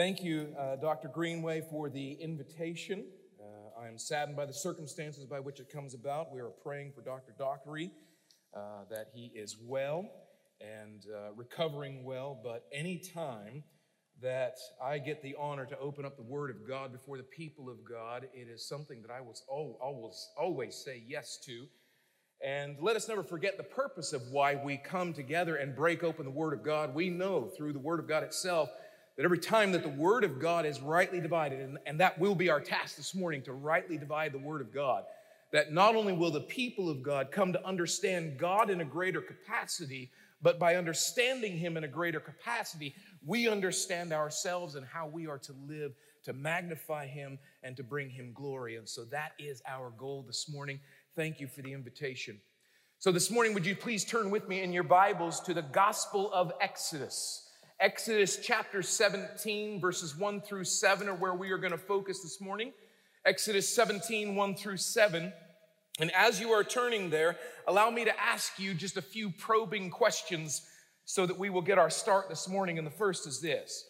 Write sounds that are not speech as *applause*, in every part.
Thank you, uh, Dr. Greenway, for the invitation. Uh, I am saddened by the circumstances by which it comes about. We are praying for Dr. Dockery uh, that he is well and uh, recovering well, but anytime that I get the honor to open up the Word of God before the people of God, it is something that I will always, always say yes to. And let us never forget the purpose of why we come together and break open the Word of God. We know through the Word of God itself that every time that the Word of God is rightly divided, and, and that will be our task this morning to rightly divide the Word of God, that not only will the people of God come to understand God in a greater capacity, but by understanding Him in a greater capacity, we understand ourselves and how we are to live to magnify Him and to bring Him glory. And so that is our goal this morning. Thank you for the invitation. So, this morning, would you please turn with me in your Bibles to the Gospel of Exodus? Exodus chapter 17, verses 1 through 7 are where we are going to focus this morning. Exodus 17, 1 through 7. And as you are turning there, allow me to ask you just a few probing questions so that we will get our start this morning. And the first is this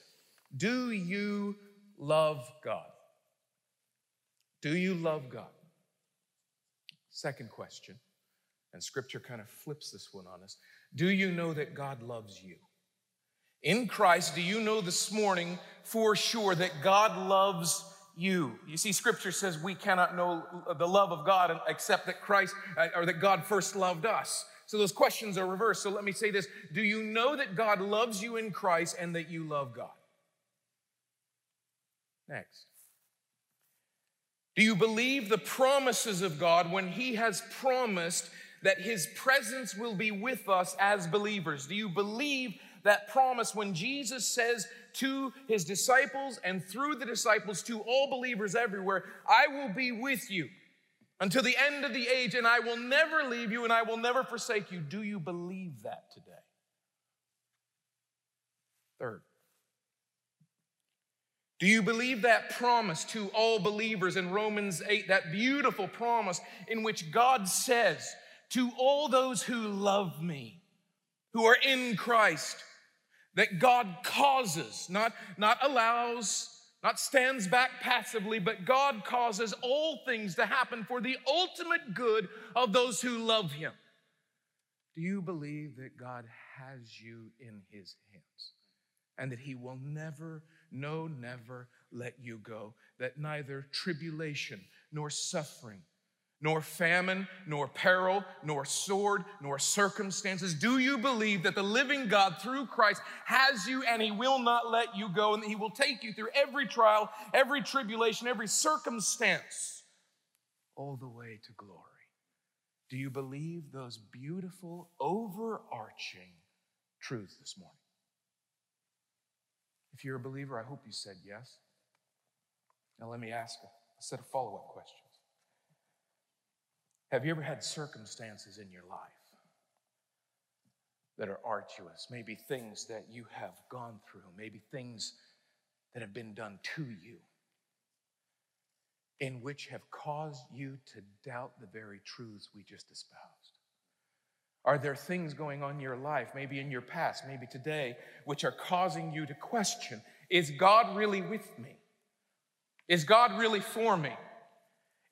Do you love God? Do you love God? Second question, and scripture kind of flips this one on us Do you know that God loves you? In Christ, do you know this morning for sure that God loves you? You see, scripture says we cannot know the love of God except that Christ uh, or that God first loved us. So those questions are reversed. So let me say this Do you know that God loves you in Christ and that you love God? Next. Do you believe the promises of God when He has promised that His presence will be with us as believers? Do you believe that promise when Jesus says to His disciples and through the disciples to all believers everywhere, I will be with you until the end of the age and I will never leave you and I will never forsake you? Do you believe that today? Third, do you believe that promise to all believers in Romans 8, that beautiful promise in which God says, To all those who love me, who are in Christ, that God causes, not, not allows, not stands back passively, but God causes all things to happen for the ultimate good of those who love Him. Do you believe that God has you in His hands and that He will never no, never let you go, that neither tribulation nor suffering, nor famine, nor peril, nor sword, nor circumstances. Do you believe that the living God through Christ has you and he will not let you go and that he will take you through every trial, every tribulation, every circumstance, all the way to glory? Do you believe those beautiful, overarching truths this morning? If you're a believer, I hope you said yes. Now, let me ask a set of follow up questions. Have you ever had circumstances in your life that are arduous? Maybe things that you have gone through, maybe things that have been done to you, in which have caused you to doubt the very truths we just espoused? Are there things going on in your life, maybe in your past, maybe today, which are causing you to question Is God really with me? Is God really for me?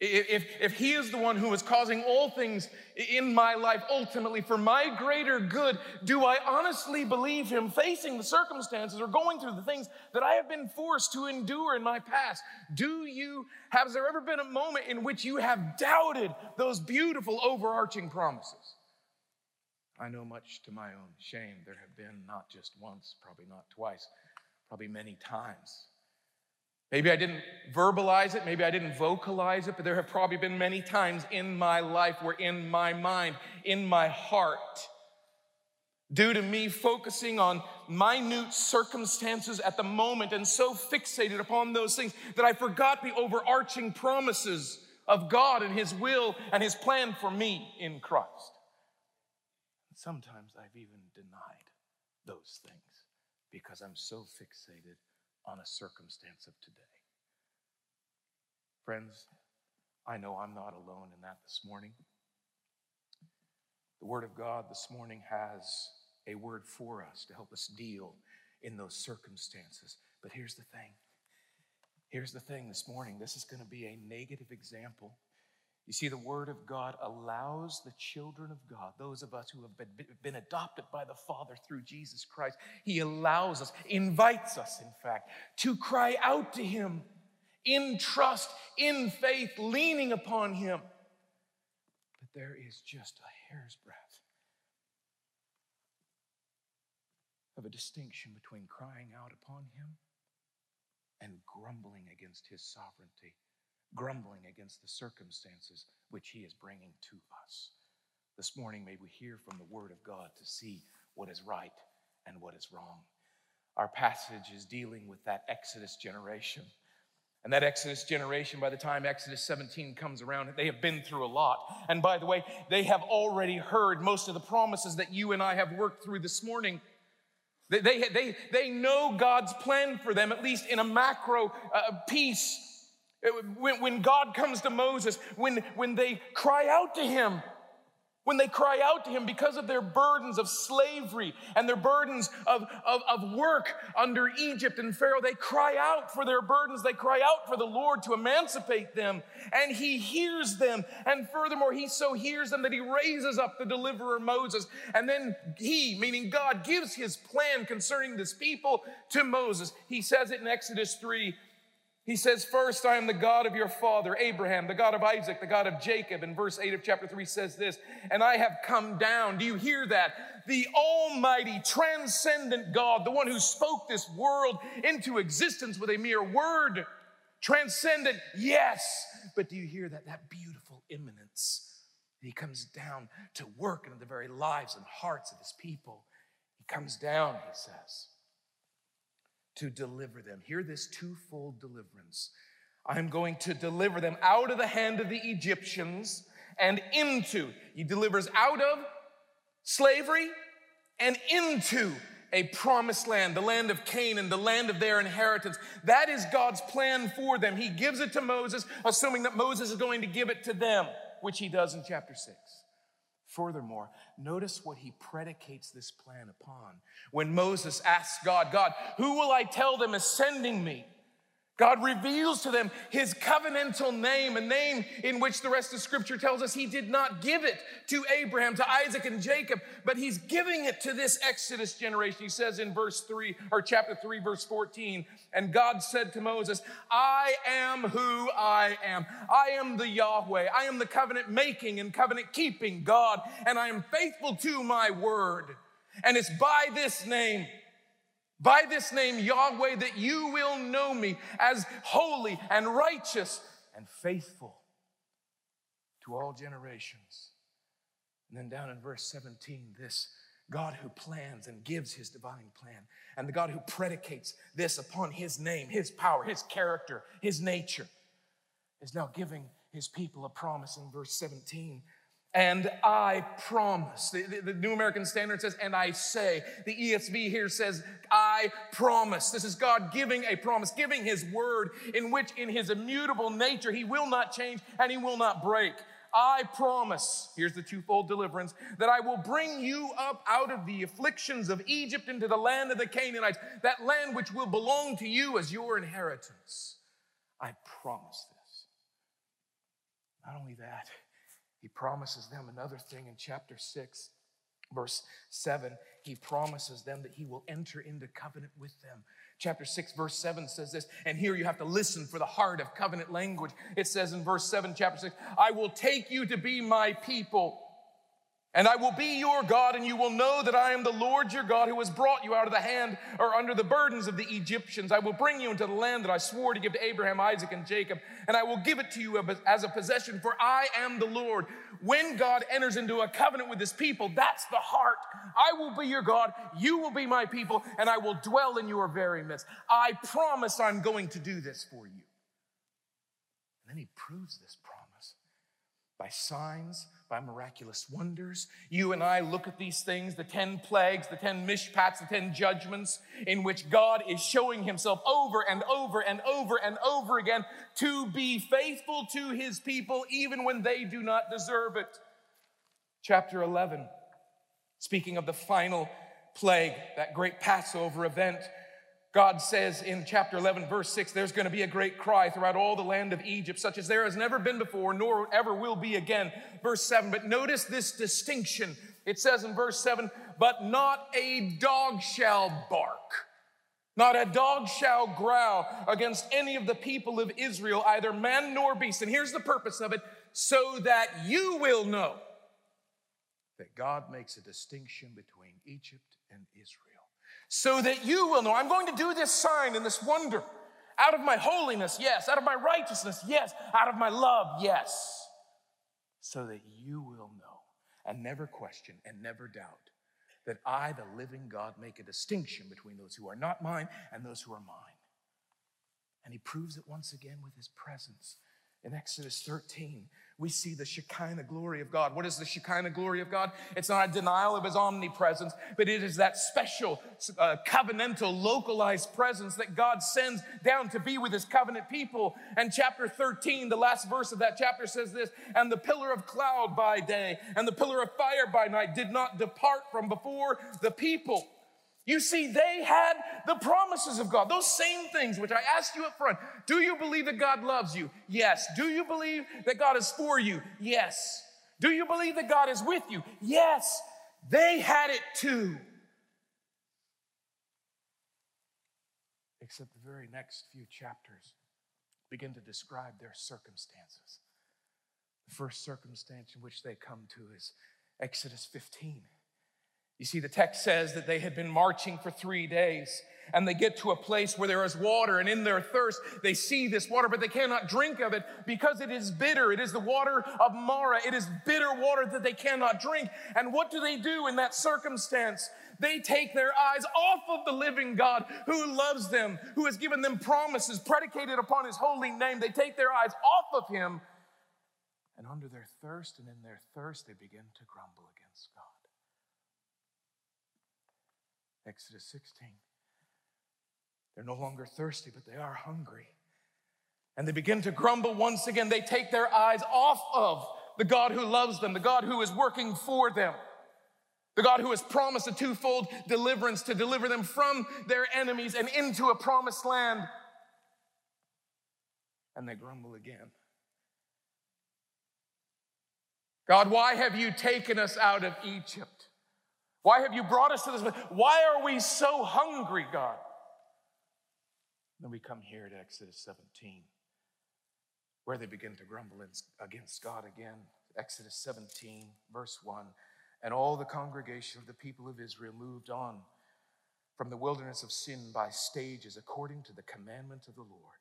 If, if He is the one who is causing all things in my life ultimately for my greater good, do I honestly believe Him facing the circumstances or going through the things that I have been forced to endure in my past? Do you, has there ever been a moment in which you have doubted those beautiful overarching promises? I know much to my own shame. There have been not just once, probably not twice, probably many times. Maybe I didn't verbalize it, maybe I didn't vocalize it, but there have probably been many times in my life where in my mind, in my heart, due to me focusing on minute circumstances at the moment and so fixated upon those things that I forgot the overarching promises of God and His will and His plan for me in Christ. Sometimes I've even denied those things because I'm so fixated on a circumstance of today. Friends, I know I'm not alone in that this morning. The Word of God this morning has a word for us to help us deal in those circumstances But here's the thing. Here's the thing this morning. This is going to be a negative example. You see, the Word of God allows the children of God, those of us who have been, been adopted by the Father through Jesus Christ, He allows us, invites us, in fact, to cry out to Him in trust, in faith, leaning upon Him. But there is just a hair's breadth of a distinction between crying out upon Him and grumbling against His sovereignty, grumbling against the circumstances which He is bringing to us. This morning, may we hear from the Word of God to see what is right and what is wrong. Our passage is dealing with that Exodus generation and that Exodus generation, by the time Exodus 17 comes around, they have been through a lot. And by the way, they have already heard most of the promises that you and I have worked through this morning. They, they, they, they know God's plan for them, at least in a macro uh, piece. When, when God comes to Moses, when, when they cry out to him, when they cry out to him because of their burdens of slavery and their burdens of, of, of, work under Egypt and Pharaoh, they cry out for their burdens. They cry out for the Lord to emancipate them. And he hears them. And furthermore, he so hears them that he raises up the deliverer Moses. And then he, meaning God, gives his plan concerning this people to Moses. He says it in Exodus 3 he says, First, I am the God of your father, Abraham, the God of Isaac, the God of Jacob. And verse 8 of chapter 3 says this, and I have come down. Do you hear that? The Almighty, transcendent God, the one who spoke this world into existence with a mere word. Transcendent, yes. But do you hear that? That beautiful immanence. He comes down to work into the very lives and hearts of his people. He comes down, he says to deliver them. Hear this twofold deliverance. I'm going to deliver them out of the hand of the Egyptians and into, he delivers out of slavery and into a promised land, the land of Canaan, the land of their inheritance. That is God's plan for them. He gives it to Moses, assuming that Moses is going to give it to them, which he does in chapter 6. Furthermore, notice what he predicates this plan upon. When Moses asks God, God, who will I tell them is sending me? God reveals to them his covenantal name, a name in which the rest of scripture tells us he did not give it to Abraham, to Isaac, and Jacob, but he's giving it to this Exodus generation. He says in verse 3 or chapter 3, verse 14, and God said to Moses, I am who I am. I am the Yahweh. I am the covenant making and covenant keeping God, and I am faithful to my word. And it's by this name by this name, Yahweh, that you will know me as holy and righteous and faithful to all generations. And then down in verse 17, this God who plans and gives his divine plan, and the God who predicates this upon his name, his power, his character, his nature, is now giving his people a promise in verse 17 and I promise. The, the, the, New American Standard says, and I say. The ESV here says, I promise. This is God giving a promise, giving His word in which, in His immutable nature, He will not change and He will not break. I promise, here's the twofold deliverance, that I will bring you up out of the afflictions of Egypt into the land of the Canaanites, that land which will belong to you as your inheritance. I promise this. Not only that, he promises them another thing in chapter 6, verse 7. He promises them that he will enter into covenant with them. Chapter 6, verse 7 says this, and here you have to listen for the heart of covenant language. It says in verse 7, chapter 6, I will take you to be my people and I will be your God, and you will know that I am the Lord your God who has brought you out of the hand or under the burdens of the Egyptians. I will bring you into the land that I swore to give to Abraham, Isaac, and Jacob, and I will give it to you as a possession, for I am the Lord. When God enters into a covenant with his people, that's the heart. I will be your God, you will be my people, and I will dwell in your very midst. I promise I'm going to do this for you. And then he proves this promise by signs by miraculous wonders. You and I look at these things the 10 plagues, the 10 mishpats, the 10 judgments, in which God is showing himself over and over and over and over again to be faithful to his people, even when they do not deserve it. Chapter 11, speaking of the final plague, that great Passover event, God says in chapter 11, verse 6, there's going to be a great cry throughout all the land of Egypt, such as there has never been before, nor ever will be again. Verse 7. But notice this distinction. It says in verse 7, but not a dog shall bark. Not a dog shall growl against any of the people of Israel, either man nor beast. And here's the purpose of it so that you will know that God makes a distinction between Egypt and Israel. So that you will know. I'm going to do this sign and this wonder out of my holiness, yes. Out of my righteousness, yes. Out of my love, yes. So that you will know and never question and never doubt that I, the living God, make a distinction between those who are not mine and those who are mine. And he proves it once again with his presence. In Exodus 13, we see the Shekinah glory of God. What is the Shekinah glory of God? It's not a denial of his omnipresence, but it is that special, uh, covenantal, localized presence that God sends down to be with his covenant people. And chapter 13, the last verse of that chapter says this And the pillar of cloud by day and the pillar of fire by night did not depart from before the people. You see, they had the promises of God, those same things which I asked you up front. Do you believe that God loves you? Yes. Do you believe that God is for you? Yes. Do you believe that God is with you? Yes. They had it too. Except the very next few chapters begin to describe their circumstances. The first circumstance in which they come to is Exodus 15. You see, the text says that they had been marching for three days and they get to a place where there is water and in their thirst they see this water, but they cannot drink of it because it is bitter. It is the water of Marah It is bitter water that they cannot drink. And what do they do in that circumstance? They take their eyes off of the living God who loves them, who has given them promises predicated upon his holy name. They take their eyes off of him and under their thirst and in their thirst they begin to grumble against God. Exodus 16. They're no longer thirsty, but they are hungry. And they begin to grumble once again. They take their eyes off of the God who loves them, the God who is working for them, the God who has promised a twofold deliverance to deliver them from their enemies and into a promised land. And they grumble again. God, why have you taken us out of Egypt? Why have you brought us to this? Why are we so hungry, God? Then we come here to Exodus 17, where they begin to grumble against God again. Exodus 17, verse 1. And all the congregation of the people of Israel moved on from the wilderness of sin by stages according to the commandment of the Lord.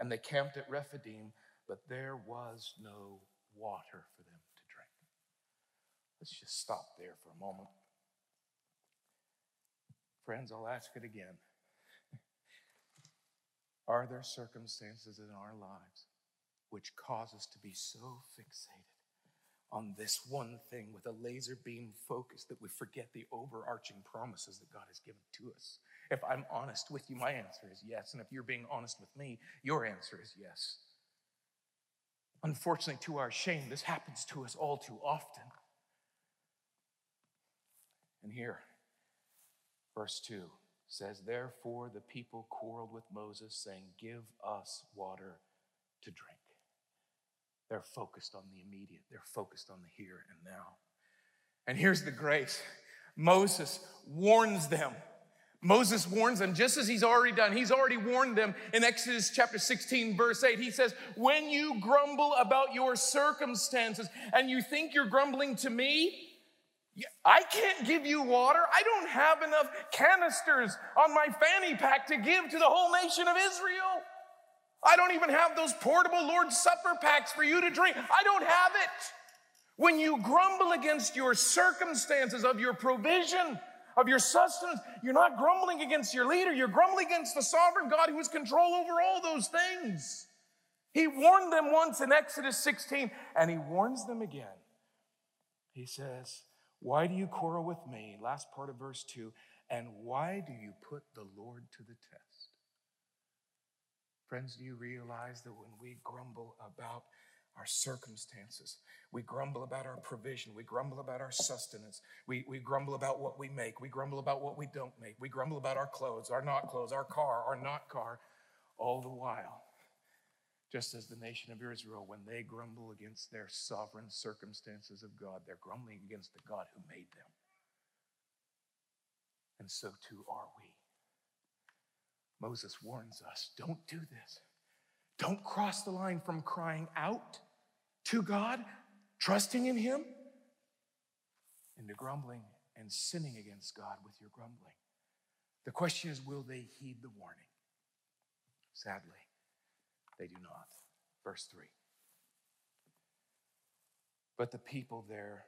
And they camped at Rephidim, but there was no water for them to drink. Let's just stop there for a moment. Friends, I'll ask it again. *laughs* Are there circumstances in our lives which cause us to be so fixated on this one thing with a laser beam focus that we forget the overarching promises that God has given to us? If I'm honest with you, my answer is yes. And if you're being honest with me, your answer is yes. Unfortunately, to our shame, this happens to us all too often. And here, Verse 2 says, Therefore the people quarreled with Moses, saying, Give us water to drink. They're focused on the immediate, they're focused on the here and now. And here's the grace Moses warns them. Moses warns them just as he's already done. He's already warned them in Exodus chapter 16, verse 8. He says, When you grumble about your circumstances and you think you're grumbling to me, I can't give you water. I don't have enough canisters on my fanny pack to give to the whole nation of Israel. I don't even have those portable Lord's Supper packs for you to drink. I don't have it. When you grumble against your circumstances of your provision, of your sustenance, you're not grumbling against your leader. You're grumbling against the sovereign God who has control over all those things. He warned them once in Exodus 16, and he warns them again. He says, why do you quarrel with me? Last part of verse 2. And why do you put the Lord to the test? Friends, do you realize that when we grumble about our circumstances. We grumble about our provision. We grumble about our sustenance. We, we grumble about what we make. We grumble about what we don't make. We grumble about our clothes, our not clothes, our car, our not car, all the while. Just as the nation of Israel, when they grumble against their sovereign circumstances of God, they're grumbling against the God who made them. And so too are we. Moses warns us don't do this. Don't cross the line from crying out to God, trusting in Him, into grumbling and sinning against God with your grumbling. The question is will they heed the warning? Sadly, they do not. Verse 3. But the people there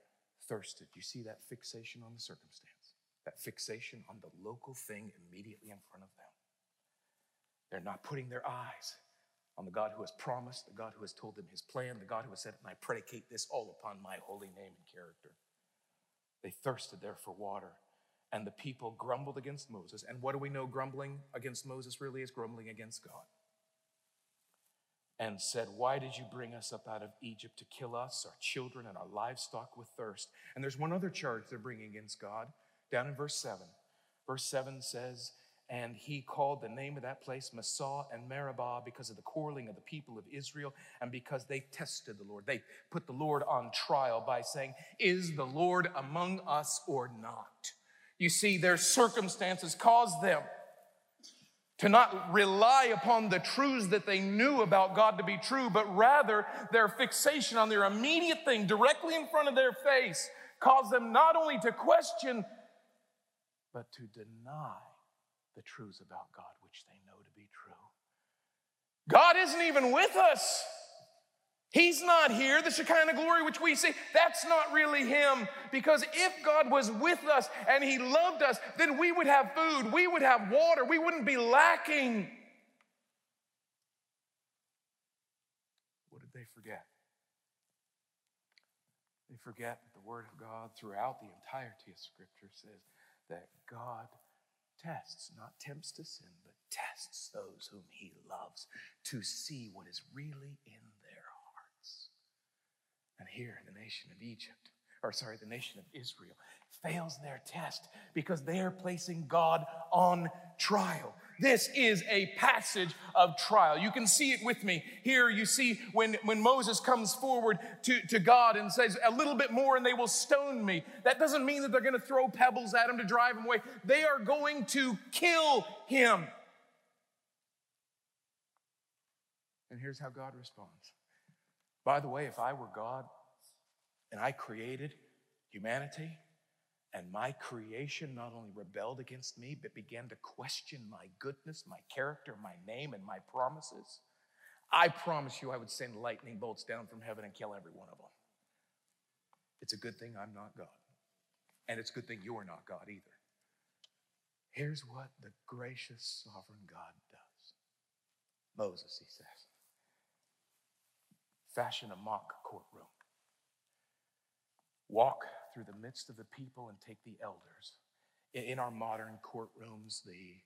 thirsted. You see that fixation on the circumstance, that fixation on the local thing immediately in front of them. They're not putting their eyes on the God who has promised, the God who has told them his plan, the God who has said, and I predicate this all upon my holy name and character. They thirsted there for water, and the people grumbled against Moses. And what do we know grumbling against Moses really is? Grumbling against God. And said, Why did you bring us up out of Egypt to kill us, our children, and our livestock with thirst? And there's one other charge they're bringing against God down in verse 7. Verse 7 says, and he called the name of that place Massah and Meribah because of the quarreling of the people of Israel and because they tested the Lord. They put the Lord on trial by saying, Is the Lord among us or not? You see, their circumstances caused them to not rely upon the truths that they knew about God to be true, but rather their fixation on their immediate thing directly in front of their face caused them not only to question, but to deny the truths about God which they know to be true. God isn't even with us. He's not here. The Shekinah glory which we see, that's not really Him. Because if God was with us and He loved us, then we would have food, we would have water, we wouldn't be lacking. What did they forget? They forget that the Word of God throughout the entirety of Scripture says that God tests, not tempts to sin, but tests those whom he loves to see what is really in. And here the nation of Egypt, or sorry, the nation of Israel, fails their test because they are placing God on trial. This is a passage of trial. You can see it with me. Here you see when, when Moses comes forward to, to God and says, A little bit more and they will stone me. That doesn't mean that they're going to throw pebbles at him to drive him away. They are going to kill him. And here's how God responds. By the way, if I were God and I created humanity, and my creation not only rebelled against me, but began to question my goodness, my character, my name, and my promises. I promise you, I would send lightning bolts down from heaven and kill every one of them. It's a good thing I'm not God. And it's a good thing you're not God either. Here's what the gracious, sovereign God does Moses, he says, fashion a mock courtroom. Walk through the midst of the people and take the elders. In our modern courtrooms, the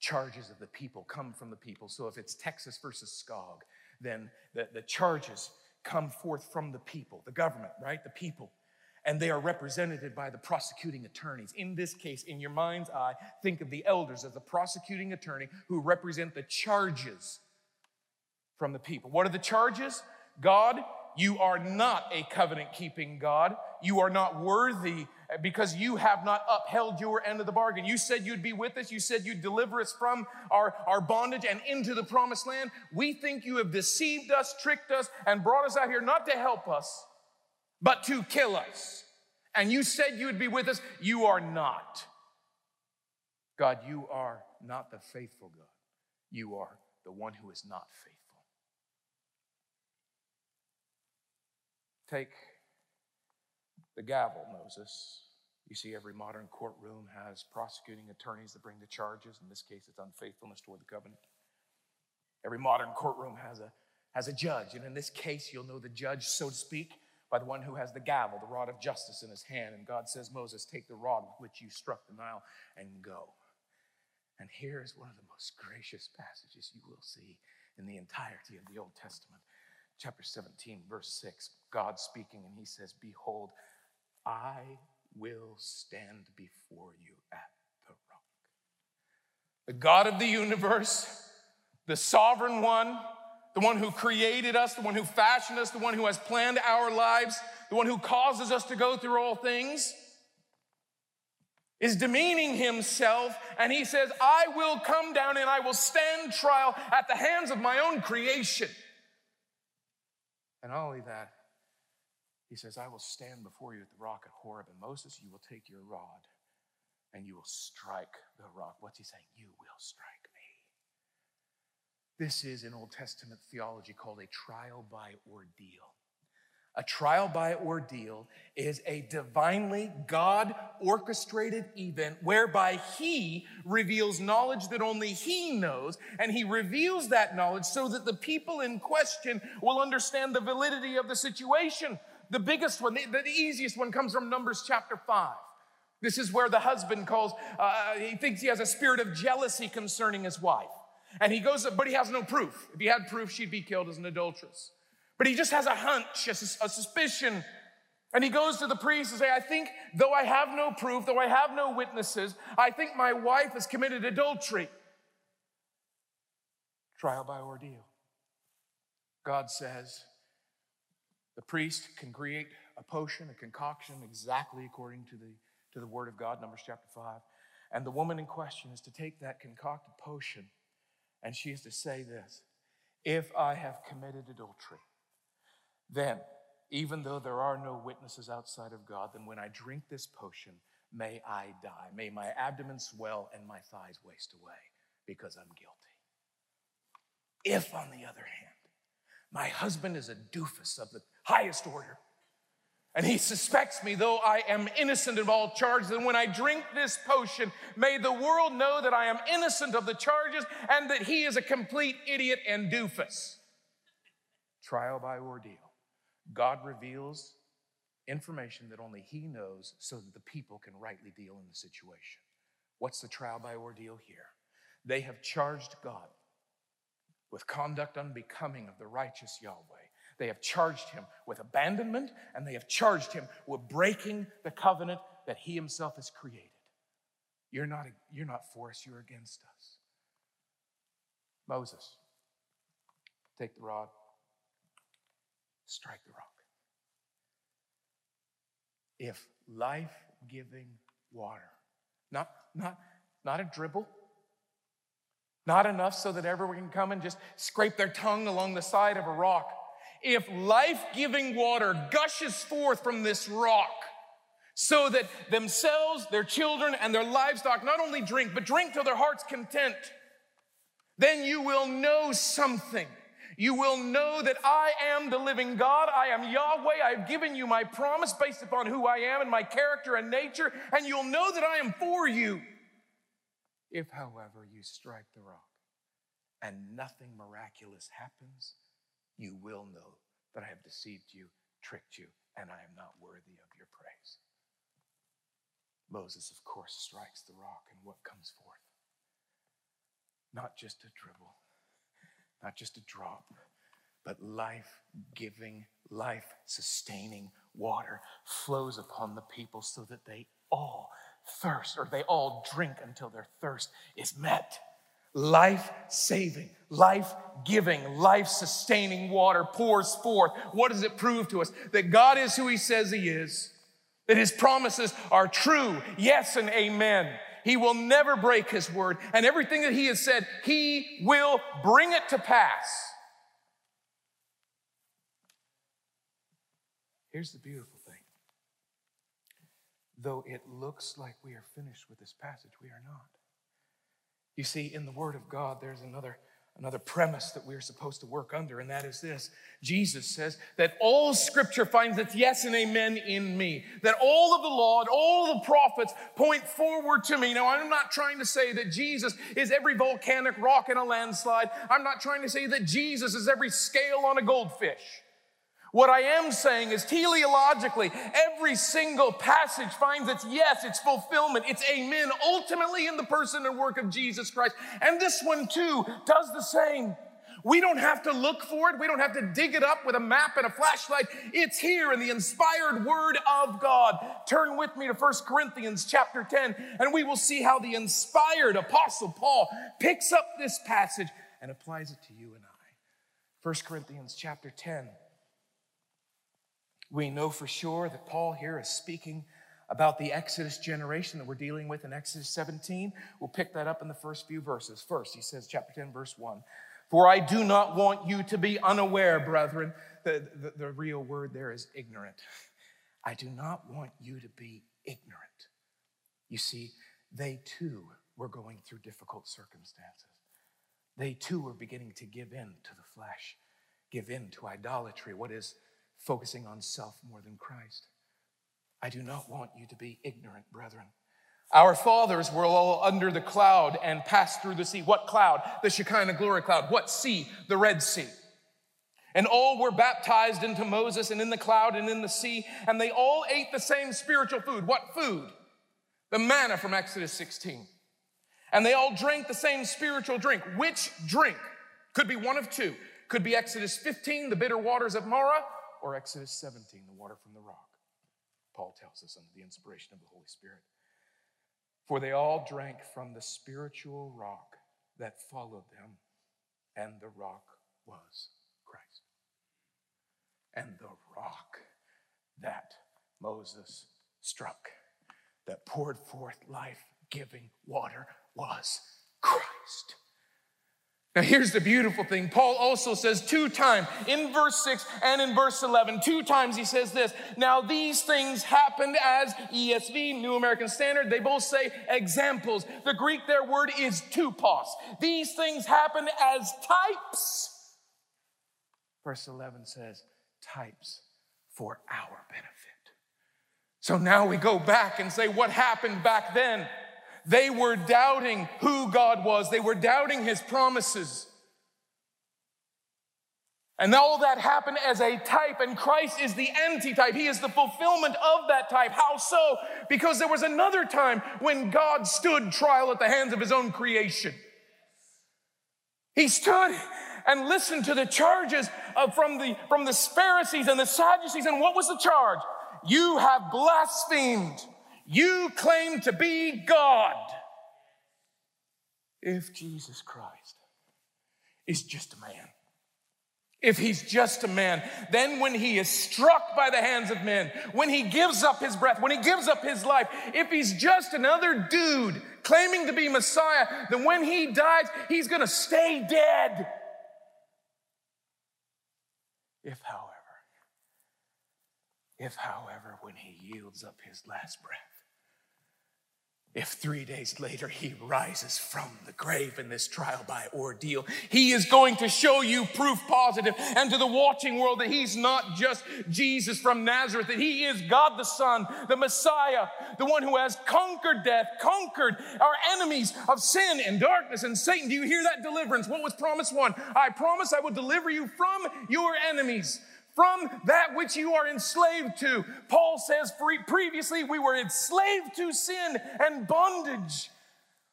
charges of the people come from the people. So if it's Texas versus Skaug, then the, the charges come forth from the people, the government, right? The people. And they are represented by the prosecuting attorneys. In this case, in your mind's eye, think of the elders as the prosecuting attorney who represent the charges from the people. What are the charges? God, you are not a covenant keeping God. You are not worthy because you have not upheld your end of the bargain. You said you'd be with us. You said you'd deliver us from our, our bondage and into the promised land. We think you have deceived us, tricked us, and brought us out here not to help us, but to kill us. And you said you would be with us. You are not. God, you are not the faithful God. You are the one who is not faithful. Take the gavel, Moses. You see, every modern courtroom has prosecuting attorneys that bring the charges. In this case, it's unfaithfulness toward the covenant. Every modern courtroom has a, has a judge. And in this case, you'll know the judge, so to speak, by the one who has the gavel, the rod of justice in his hand. And God says, Moses, take the rod with which you struck the Nile and go. And here is one of the most gracious passages you will see in the entirety of the Old Testament. chapter 17, verse 6, God speaking, and he says, Behold, I will stand before you at the rock. The God of the universe, the sovereign one, the one who created us, the one who fashioned us, the one who has planned our lives, the one who causes us to go through all things, is demeaning himself, and he says, I will come down and I will stand trial at the hands of my own creation. And not only that, he says, I will stand before you at the rock at Horeb, and Moses, you will take your rod and you will strike the rock. What's he saying? You will strike me. This is in Old Testament theology called a trial by ordeal. A trial by ordeal is a divinely God orchestrated event whereby He reveals knowledge that only He knows, and He reveals that knowledge so that the people in question will understand the validity of the situation. The biggest one, the, the easiest one comes from Numbers chapter 5. This is where the husband calls, uh, he thinks he has a spirit of jealousy concerning his wife. And he goes, but he has no proof. If he had proof, she'd be killed as an adulteress. But he just has a hunch, a, a suspicion. And he goes to the priest and say, I think, though I have no proof, though I have no witnesses, I think my wife has committed adultery. Trial by ordeal. God says, the priest can create a potion, a concoction exactly according to the, to the word of God, Numbers chapter 5. And the woman in question is to take that concocted potion and she is to say this If I have committed adultery, then, even though there are no witnesses outside of God, then when I drink this potion, may I die. May my abdomen swell and my thighs waste away because I'm guilty. If, on the other hand, my husband is a doofus of the highest order, and he suspects me, though I am innocent of all charges. And when I drink this potion, may the world know that I am innocent of the charges and that he is a complete idiot and doofus. Trial by ordeal. God reveals information that only He knows so that the people can rightly deal in the situation. What's the trial by ordeal here? They have charged God with conduct unbecoming of the righteous Yahweh. They have charged him with abandonment and they have charged him with breaking the covenant that he himself has created. You're not, you're not for us, you're against us. Moses, take the rod, strike the rock. If life giving water, not, not, not a dribble, not enough so that everyone can come and just scrape their tongue along the side of a rock. If life giving water gushes forth from this rock, so that themselves, their children, and their livestock not only drink, but drink to their heart's content, then you will know something. You will know that I am the living God. I am Yahweh. I've given you my promise based upon who I am and my character and nature, and you'll know that I am for you. If, however, you strike the rock and nothing miraculous happens, you will know that I have deceived you, tricked you, and I am not worthy of your praise. Moses, of course, strikes the rock, and what comes forth? Not just a dribble, not just a drop, but life giving, life sustaining water flows upon the people so that they all thirst or they all drink until their thirst is met. Life saving, life giving, life sustaining water pours forth. What does it prove to us? That God is who He says He is, that His promises are true, yes and amen. He will never break his word. And everything that he has said, he will bring it to pass. Here's the beautiful. Though it looks like we are finished with this passage, we are not. You see, in the Word of God, there's another another premise that we're supposed to work under, and that is this Jesus says that all scripture finds its yes and amen in me, that all of the law and all the prophets point forward to me. Now, I'm not trying to say that Jesus is every volcanic rock in a landslide, I'm not trying to say that Jesus is every scale on a goldfish. What I am saying is teleologically, every single passage finds its yes, its fulfillment, its amen, ultimately in the person and work of Jesus Christ. And this one too does the same. We don't have to look for it. We don't have to dig it up with a map and a flashlight. It's here in the inspired word of God. Turn with me to 1 Corinthians chapter 10 and we will see how the inspired apostle Paul picks up this passage and applies it to you and I. 1 Corinthians chapter 10. We know for sure that Paul here is speaking about the Exodus generation that we're dealing with in Exodus 17. We'll pick that up in the first few verses. First, he says, chapter 10, verse 1 For I do not want you to be unaware, brethren. The, the, the real word there is ignorant. I do not want you to be ignorant. You see, they too were going through difficult circumstances. They too were beginning to give in to the flesh, give in to idolatry, what is focusing on self more than Christ. I do not want you to be ignorant, brethren. Our fathers were all under the cloud and passed through the sea. What cloud? The Shekinah glory cloud. What sea? The Red Sea. And all were baptized into Moses and in the cloud and in the sea, and they all ate the same spiritual food. What food? The manna from Exodus 16. And they all drank the same spiritual drink. Which drink? Could be one of two. Could be Exodus 15, the bitter waters of Marah, or Exodus 17, the water from the rock. Paul tells us under the inspiration of the Holy Spirit. For they all drank from the spiritual rock that followed them, and the rock was Christ. And the rock that Moses struck, that poured forth life giving water, was Christ. Now, here's the beautiful thing. Paul also says two times in verse 6 and in verse 11, two times he says this. Now, these things happened as ESV, New American Standard, they both say examples. The Greek, their word is tupos. These things happened as types. Verse 11 says, types for our benefit. So now we go back and say, what happened back then? They were doubting who God was, they were doubting his promises. And all that happened as a type, and Christ is the antitype. He is the fulfillment of that type. How so? Because there was another time when God stood trial at the hands of his own creation. He stood and listened to the charges of, from, the, from the Pharisees and the Sadducees. And what was the charge? You have blasphemed. You claim to be God. If Jesus Christ is just a man, if he's just a man, then when he is struck by the hands of men, when he gives up his breath, when he gives up his life, if he's just another dude claiming to be Messiah, then when he dies, he's to stay dead. If, however, if, however, when he yields up his last breath, if three days later he rises from the grave in this trial by ordeal, he is going to show you proof positive and to the watching world that he's not just Jesus from Nazareth, that he is God the Son, the Messiah, the one who has conquered death, conquered our enemies of sin and darkness and Satan. Do you hear that deliverance? What was promise one? I promise I will deliver you from your enemies from that which you are enslaved to. Paul says previously we were enslaved to sin and bondage.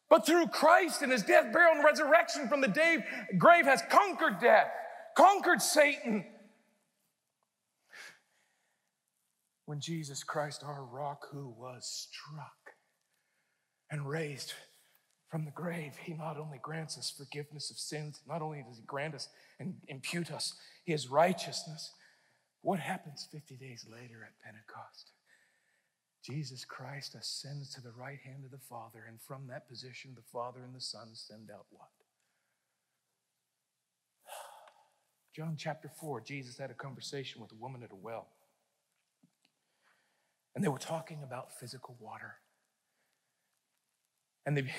But through Christ and his death, burial, and resurrection from the grave has conquered death, conquered Satan. When Jesus Christ, our rock, who was struck and raised from the grave, he not only grants us forgiveness of sins, not only does he grant us and impute us his righteousness, what happens 50 days later at Pentecost? Jesus Christ ascends to the right hand of the Father, and from that position, the Father and the Son send out what? *sighs* John chapter 4, Jesus had a conversation with a woman at a well. And they were talking about physical water. And they,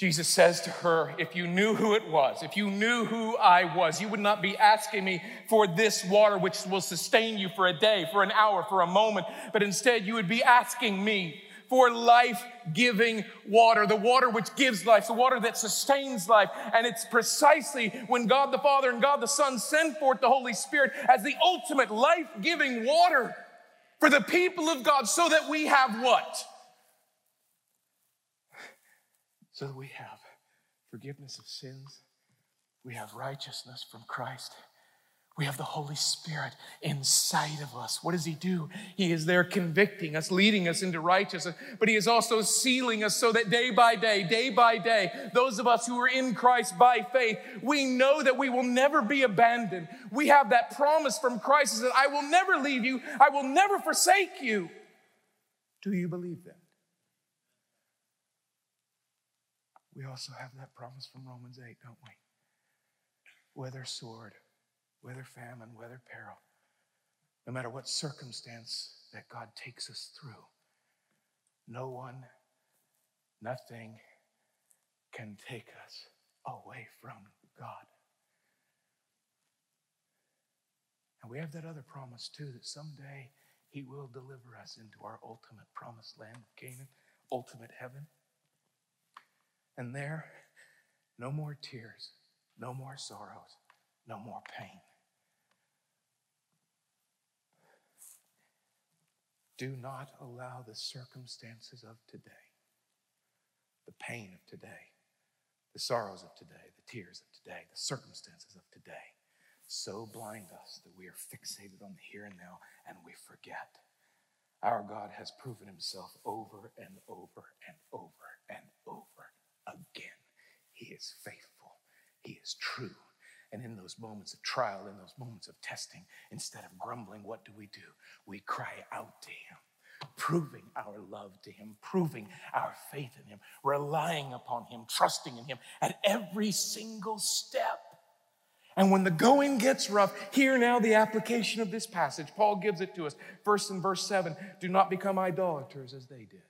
Jesus says to her, If you knew who it was, if you knew who I was, you would not be asking me for this water which will sustain you for a day, for an hour, for a moment, but instead you would be asking me for life giving water, the water which gives life, the water that sustains life. And it's precisely when God the Father and God the Son send forth the Holy Spirit as the ultimate life giving water for the people of God so that we have what? So that we have forgiveness of sins We have righteousness from Christ. We have the Holy Spirit inside of us. What does He do? He is there convicting us, leading us into righteousness, but He is also sealing us so that day by day, day by day, those of us who are in Christ by faith, we know that we will never be abandoned. We have that promise from Christ that I will never leave you, I will never forsake you. Do you believe that? We also have that promise from Romans 8, don't we? Whether sword, whether famine, whether peril, no matter what circumstance that God takes us through, no one, nothing can take us away from God. And we have that other promise too that someday He will deliver us into our ultimate promised land of Canaan, ultimate heaven. And there, no more tears, no more sorrows, no more pain. Do not allow the circumstances of today, the pain of today, the sorrows of today, the tears of today, the circumstances of today, so blind us that we are fixated on the here and now and we forget. Our God has proven himself over and over and over and over again. He is faithful, He is true. And in those moments of trial, in those moments of testing, instead of grumbling, what do we do? We cry out to Him, proving our love to Him, proving our faith in Him, relying upon Him, trusting in Him at every single step. And when the going gets rough, hear now the application of this passage. Paul gives it to us. First in verse 7 do not become idolaters as they did.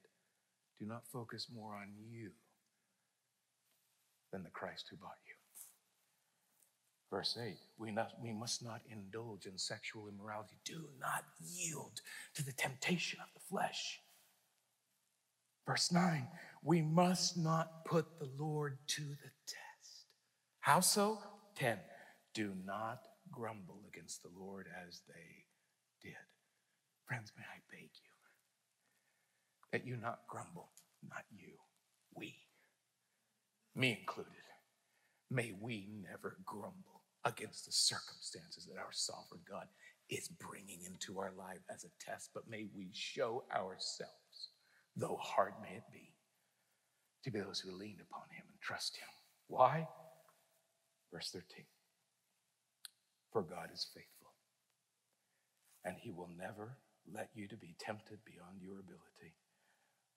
Do not focus more on you than the Christ who bought you. Verse 8, we, not, we must not indulge in sexual immorality. Do not yield to the temptation of the flesh. Verse 9, we must not put the Lord to the test. How so? 10, do not grumble against the Lord as they did. Friends, may I beg you that you not grumble, not you, we, me included. May we never grumble against the circumstances that our sovereign God is bringing into our life as a test, but may we show ourselves, though hard may it be, to be those who lean upon Him and trust Him. Why? Verse 13 For God is faithful, and He will never let you to be tempted beyond your ability.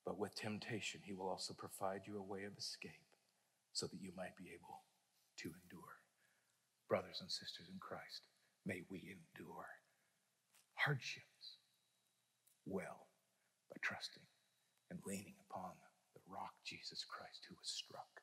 But with temptation, He will also provide you a way of escape so that you might be able to endure. Brothers and sisters in Christ, may we endure hardships well by trusting and leaning upon the rock, Jesus Christ, who was struck